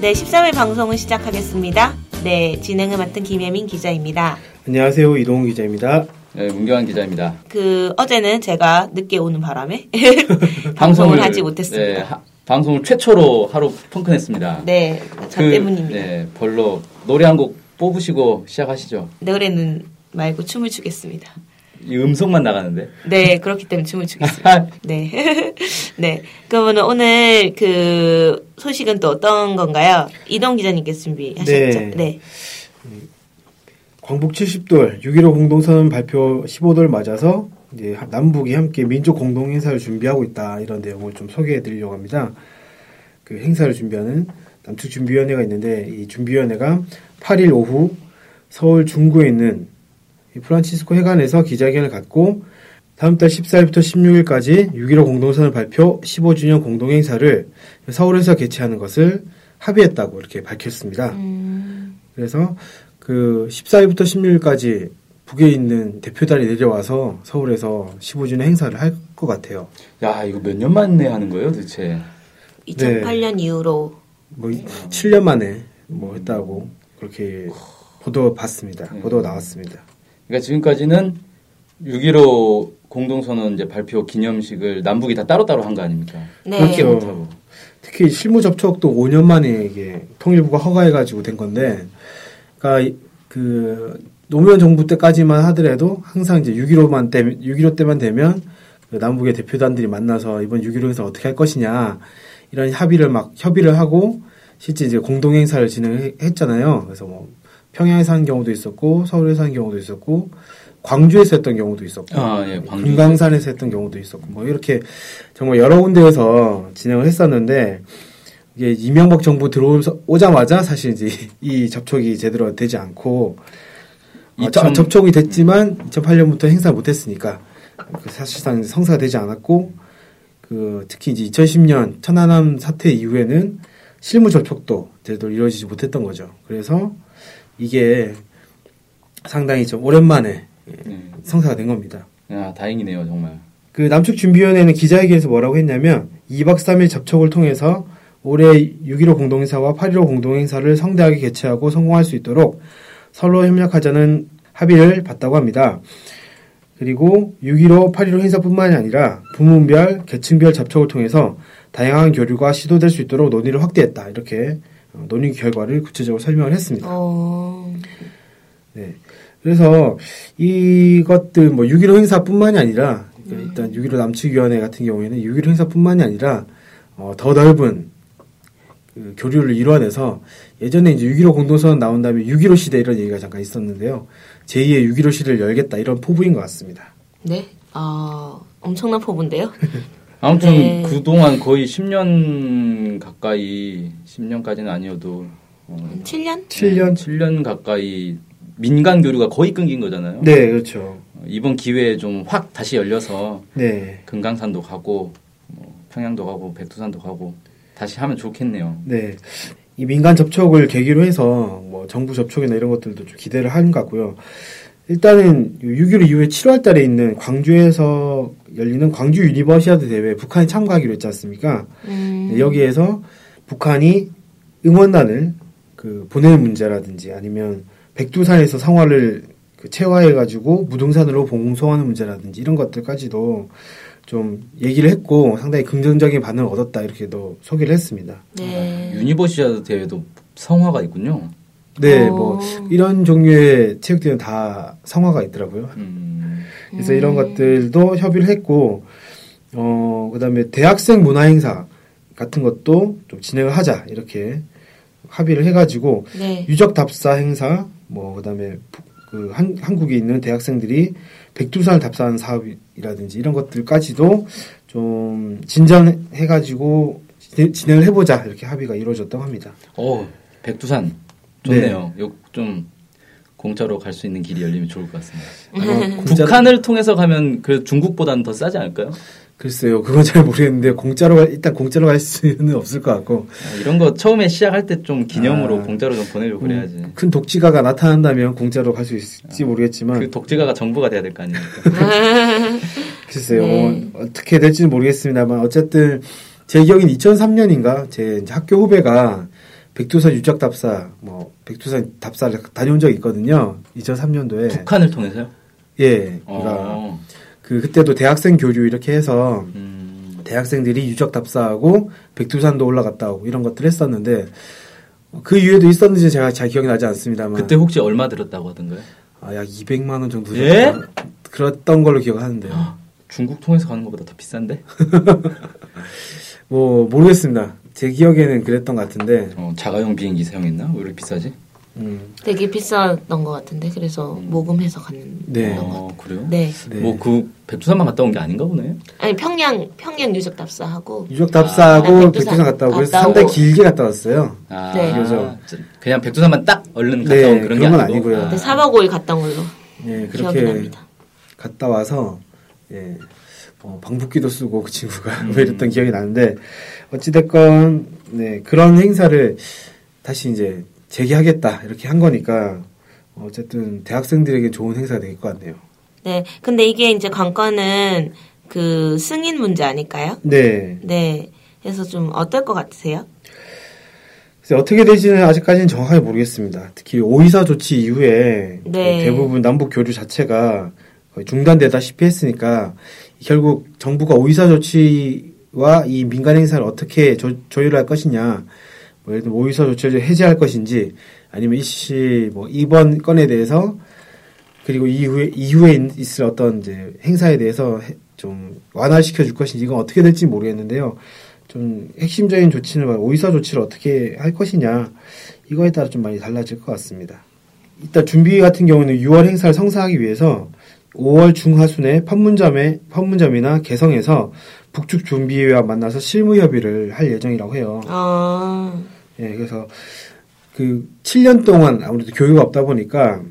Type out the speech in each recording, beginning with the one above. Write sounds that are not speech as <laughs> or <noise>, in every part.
네, 13회 방송을 시작하겠습니다. 네, 진행을 맡은 김혜민 기자입니다. 안녕하세요. 이동훈 기자입니다. 네, 문경환 기자입니다. 그 어제는 제가 늦게 오는 바람에 <laughs> 방송을 하지 못했습니다. 네, 하, 방송을 최초로 하루 펑크냈습니다. 네, 저 그, 때문입니다. 네, 별로 노래 한 곡 뽑으시고 시작하시죠. 노래는 말고 춤을 추겠습니다. 이 음성만 나가는데. 네, 그렇기 때문에 춤을 추겠습니다. <laughs> 네. <laughs> 네. 그러면 오늘 그 소식은 또 어떤 건가요? 이동 기자님께서 준비하셨죠? 네. 네. 광복 70돌 6.15 공동선언 발표 15돌 맞아서 이제 남북이 함께 민족 공동 행사를 준비하고 있다 이런 내용을 좀 소개해 드리려고 합니다. 그 행사를 준비하는 남측 준비위원회가 있는데 이 준비위원회가 8일 오후 서울 중구에 있는 이 프란치스코 해관에서 기자회견을 갖고 다음 달 14일부터 16일까지 6.15 공동선언 발표 15주년 공동행사를 서울에서 개최하는 것을 합의했다고 이렇게 밝혔습니다. 음, 그래서 그 14일부터 16일까지 북에 있는 대표단이 내려와서 서울에서 15주년 행사를 할 것 같아요. 야, 이거 몇 년 만에 하는 거예요, 도대체? 2008년 이후로 뭐 7년 만에 뭐 했다고 그렇게 보도 봤습니다. 네. 보도가 나왔습니다. 그러니까 지금까지는 6.15 공동선언 이제 발표 기념식을 남북이 다 따로따로 한 거 아닙니까? 네. 그렇죠. 못하고. 특히 실무 접촉도 5년 만에 이게 통일부가 허가해가지고 된 건데, 그러니까 이- 그 노무현 정부 때까지만 하더라도 항상 이제 6.15만 때, 6.15 때만 되면 그 남북의 대표단들이 만나서 이번 6.15에서 어떻게 할 것이냐 이런 합의를 막 협의를 하고 실제 이제 공동 행사를 진행했잖아요. 그래서 뭐 평양에서 한 경우도 있었고 서울에서 한 경우도 있었고 광주에서 했던 경우도 있었고 아, 예. 금강산에서 했던 경우도 있었고 뭐 이렇게 정말 여러 군데에서 진행을 했었는데 이게 이명박 정부 들어오자마자 사실 이제 이 접촉이 제대로 되지 않고 어, 2000 저- 접촉이 됐지만 2008년부터 행사 못했으니까 그 사실상 이제 성사가 되지 않았고 그 특히 이제 2010년 천안함 사태 이후에는 실무 접촉도 제대로 이루어지지 못했던 거죠. 그래서 이게 상당히 좀 오랜만에 예. 성사가 된 겁니다. 야, 다행이네요, 정말. 그 남측 준비위원회는 기자회견에서 뭐라고 했냐면 2박 3일 접촉을 통해서 올해 6.15 공동행사와 8.15 공동행사를 성대하게 개최하고 성공할 수 있도록 서로 협력하자는 합의를 봤다고 합니다. 그리고 6.15, 8.15 행사뿐만이 아니라 부문별, 계층별 접촉을 통해서 다양한 교류가 시도될 수 있도록 논의를 확대했다. 이렇게 어, 논의 결과를 구체적으로 설명을 했습니다. 어, 네. 그래서 이것들 뭐 6.15 행사뿐만이 아니라 그러니까 일단 6.15 남측위원회 같은 경우에는 6.15 행사뿐만이 아니라 어, 더 넓은 그 교류를 이뤄내서 예전에 이제 6.15 공동선언 나온 다음에 6.15 시대 이런 얘기가 잠깐 있었는데요. 제2의 6.15 시대를 열겠다 이런 포부인 것 같습니다. 네. 아, 엄청난 포부인데요. <laughs> 아무튼 네. 그동안 거의 10년 가까이 10년까지는 아니어도 어, 7년? 7년? 7년 가까이 민간 교류가 거의 끊긴 거잖아요. 네, 그렇죠. 어, 이번 기회에 좀 확 다시 열려서 네. 금강산도 가고 뭐 평양도 가고 백두산도 가고 다시 하면 좋겠네요. 네. 이 민간 접촉을 계기로 해서 뭐 정부 접촉이나 이런 것들도 좀 기대를 하는 것 같고요. 일단은 6.15 이후에 7월 달에 있는 광주에서 열리는 광주 유니버시아드 대회에 북한이 참가하기로 했지 않습니까? 음, 네, 여기에서 북한이 응원단을 그 보내는 문제라든지 아니면 백두산에서 성화를 그 채화해가지고 무등산으로 봉송하는 문제라든지 이런 것들까지도 좀 얘기를 했고 상당히 긍정적인 반응을 얻었다 이렇게도 소개를 했습니다. 네. 유니버시아드 대회도 성화가 있군요. 네, 어. 뭐 이런 종류의 체육대회는 다 성화가 있더라고요. 음, 그래서 이런 것들도 협의를 했고, 어, 그 다음에 대학생 문화 행사 같은 것도 좀 진행을 하자, 이렇게 합의를 해가지고, 네. 유적 답사 행사, 뭐, 그 다음에 그 한, 한국에 있는 대학생들이 백두산을 답사하는 사업이라든지 이런 것들까지도 좀 진전해가지고 진- 진행을 해보자, 이렇게 합의가 이루어졌다고 합니다. 어 백두산 좋네요. 요좀 공짜로 갈 수 있는 길이 열리면 좋을 것 같습니다. 아마 공짜- 북한을 통해서 가면 그 중국보다는 더 싸지 않을까요? 글쎄요, 그건 잘 모르겠는데, 공짜로, 갈- 일단 공짜로 갈 수는 없을 것 같고, 아, 이런 거 처음에 시작할 때 좀 기념으로 아. 공짜로 좀 보내려고 그래야지. 음, 큰 독지가가 나타난다면 공짜로 갈 수 있을지 모르겠지만 그 독재가가 정부가 돼야 될 거 아닙니까? <laughs> 글쎄요 네. 뭐 어떻게 될지는 모르겠습니다만 어쨌든 제 기억엔 2003년인가 제 학교 후배가 백두산 유적 답사, 뭐 백두산 답사를 다녀온 적이 있거든요. 2003년도에. 북한을 통해서요? 예. 그러니까 어. 그 그때도 대학생 교류 이렇게 해서 음. 대학생들이 유적 답사하고 백두산도 올라갔다 오고 이런 것들 했었는데 그 이후에도 있었는지 제가 잘 기억이 나지 않습니다만 그때 혹시 얼마 들었다고 하던가요? 아, 약 200만 원 정도 예? 그랬던 걸로 기억하는데요. 중국 통해서 가는 것보다 더 비싼데? <laughs> 뭐 모르겠습니다. 제 기억에는 그랬던 것 같은데 어, 자가용 비행기 사용했나? 왜 이렇게 비싸지? 음, 되게 비쌌던 것 같은데 그래서 모금해서 가는 네. 것 어, 그래요? 네. 네. 뭐그 백두산만 갔다 온 게 아닌가 보네. 아니 평양 평양 유적 답사하고 유적 답사하고 아, 백두산, 백두산 갔다 오고 그래서 갔다 상당히 오고. 길게 갔다 왔어요. 아, 네. 그래서- 그냥 백두산만 딱 얼른 갔다 네, 온 그런 게 그런 건 아니고. 아니고요. 아, 네, 4박 5일 갔다 온 걸로 예, 기억이 그렇게 납니다. 갔다 와서 예, 뭐 방북기도 쓰고 그 친구가 <laughs> 음. 뭐 이랬던 기억이 나는데 어찌됐건 네, 그런 행사를 다시 이제 재개하겠다 이렇게 한 거니까 어쨌든 대학생들에게 좋은 행사가 될 것 같네요. 네. 근데 이게 이제 관건은 그 승인 문제 아닐까요? 네. 네. 그래서 좀 어떨 것 같으세요? 어떻게 될지는 아직까지는 정확하게 모르겠습니다. 특히 오이사 조치 이후에 네. 그 대부분 남북 교류 자체가 중단되다시피 했으니까 결국 정부가 오이사 조치와 이 민간 행사를 어떻게 조, 조율할 것이냐, 뭐 예를 들면 오이사 조치를 해제할 것인지 아니면 이씨 뭐 이번 건에 대해서 그리고 이후에 이후에 있- 있을 어떤 이제 행사에 대해서 해- 좀 완화시켜 줄 것인지 이건 어떻게 될지 모르겠는데요. 좀 핵심적인 조치는 오이사 조치를 어떻게 할 것이냐 이거에 따라 좀 많이 달라질 것 같습니다. 일단 준비 같은 경우는 6월 행사를 성사하기 위해서 5월 중하순에 판문점에 판문점이나 개성에서 북측 준비회와 만나서 실무 협의를 할 예정이라고 해요. 어, 예, 그래서 그 7년 동안 아무래도 교육이 없다 보니까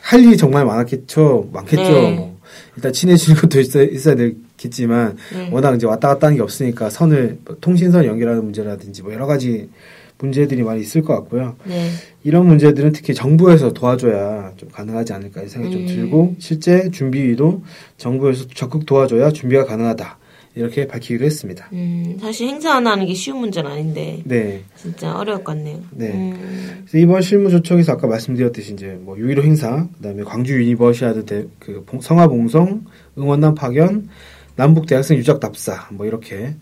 할 일이 정말 많았겠죠. 많겠죠. 네. 뭐. 일단 친해지는 것도 있어, 있어야 되겠지만 네. 워낙 이제 왔다 갔다 하는 게 없으니까 선을 뭐 통신선 연결하는 문제라든지 뭐 여러 가지 문제들이 많이 있을 것 같고요. 네. 이런 문제들은 특히 정부에서 도와줘야 좀 가능하지 않을까 이 생각이 음. 좀 들고 실제 준비위도 정부에서 적극 도와줘야 준비가 가능하다 이렇게 밝히기로 했습니다. 음, 사실 행사 하나 하는 게 쉬운 문제는 아닌데 네. 진짜 어려울 것 같네요. 네. 음, 그래서 이번 실무 접촉에서 아까 말씀드렸듯이 이제 뭐6.15 행사, 그 다음에 광주 유니버시아드 대, 그 봉- 성화봉송, 응원단 파견, 남북 대학생 유적 답사 뭐 이렇게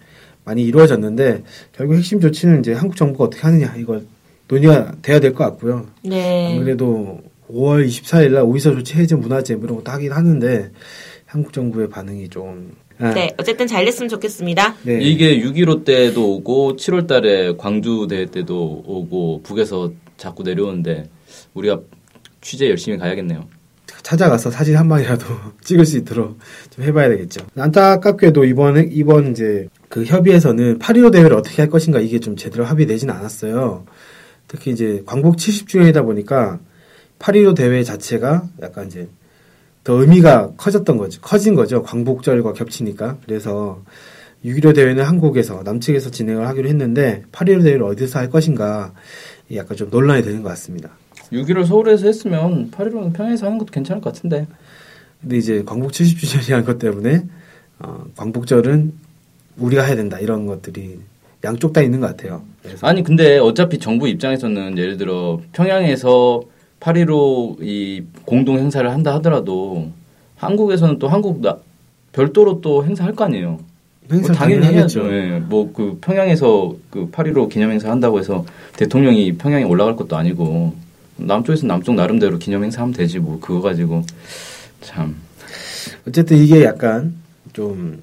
많이 이루어졌는데 결국 핵심 조치는 이제 한국 정부가 어떻게 하느냐 이걸 논의가 돼야 될 것 같고요. 네. 안 그래도 5월 24일 날 오이사 조치 해제 문화재 뭐 이런 것도 하긴 하는데 한국 정부의 반응이 좀 아, 네. 어쨌든 잘 됐으면 좋겠습니다. 네. 이게 6.15 때도 오고 7월 달에 광주 대회 때도 오고 북에서 자꾸 내려오는데 우리가 취재 열심히 가야겠네요. 찾아가서 사진 한 방이라도 <laughs> 찍을 수 있도록 좀 해봐야 되겠죠. 안타깝게도 이번에 이번 이제 그 협의에서는 8.15 대회를 어떻게 할 것인가 이게 좀 제대로 합의되진 않았어요. 특히 이제 광복 70주년이다 보니까 8.15 대회 자체가 약간 이제 더 의미가 커졌던 거죠. 커진 거죠. 광복절과 겹치니까. 그래서 6.15 대회는 한국에서 남측에서 진행을 하기로 했는데 8.15 대회를 어디서 할 것인가 약간 좀 논란이 되는 것 같습니다. 6.15를 서울에서 했으면 8.15는 평양에서 하는 것도 괜찮을 것 같은데. 근데 이제 광복 70주년이라는 것 때문에 어, 광복절은 우리가 해야 된다 이런 것들이 양쪽 다 있는 것 같아요. 그래서 아니 근데 어차피 정부 입장에서는 예를 들어 평양에서 8.15 이 공동 행사를 한다 하더라도 한국에서는 또 한국 나, 별도로 또 행사할 거 아니에요. 행사 뭐 당연히 해야죠. 하겠죠. 예. 뭐그 평양에서 그 8.15 기념행사 한다고 해서 대통령이 평양에 올라갈 것도 아니고 남쪽에서 남쪽 나름대로 기념 행사 하면 되지 뭐 그거 가지고 참 어쨌든 이게 약간 좀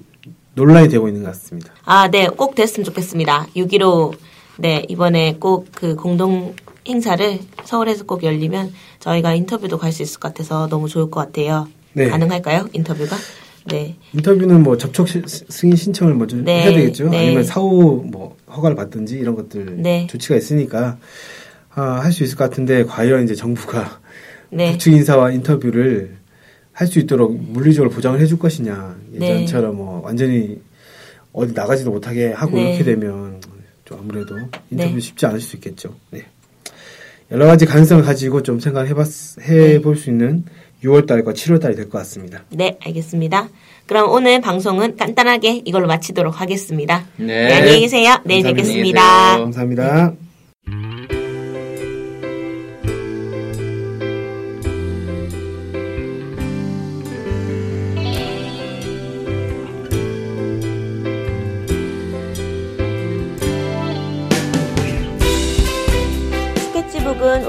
논란이 되고 있는 것 같습니다. 아, 네. 꼭 됐으면 좋겠습니다. 6.15 네, 이번에 꼭 그 공동 행사를 서울에서 꼭 열리면 저희가 인터뷰도 갈 수 있을 것 같아서 너무 좋을 것 같아요. 네. 가능할까요? 인터뷰가? 네. 인터뷰는 뭐 접촉 시- 승인 신청을 먼저 네, 해야 되겠죠. 네. 아니면 사후 뭐 허가를 받든지 이런 것들 네. 조치가 있으니까 아, 할 수 있을 것 같은데 과연 이제 정부가 네. 북측 인사와 인터뷰를 할 수 있도록 물리적으로 보장을 해줄 것이냐 네. 예전처럼 뭐 완전히 어디 나가지도 못하게 하고 네. 이렇게 되면 좀 아무래도 인터뷰 네. 쉽지 않을 수 있겠죠. 네. 여러 가지 가능성을 가지고 좀 생각해볼 해볼 수 있는 6월달과 7월달이 될 것 같습니다. 네, 알겠습니다. 그럼 오늘 방송은 간단하게 이걸로 마치도록 하겠습니다. 네. 네, 안녕히 계세요. 내일. 뵙겠습니다. 안녕히 계세요. 감사합니다.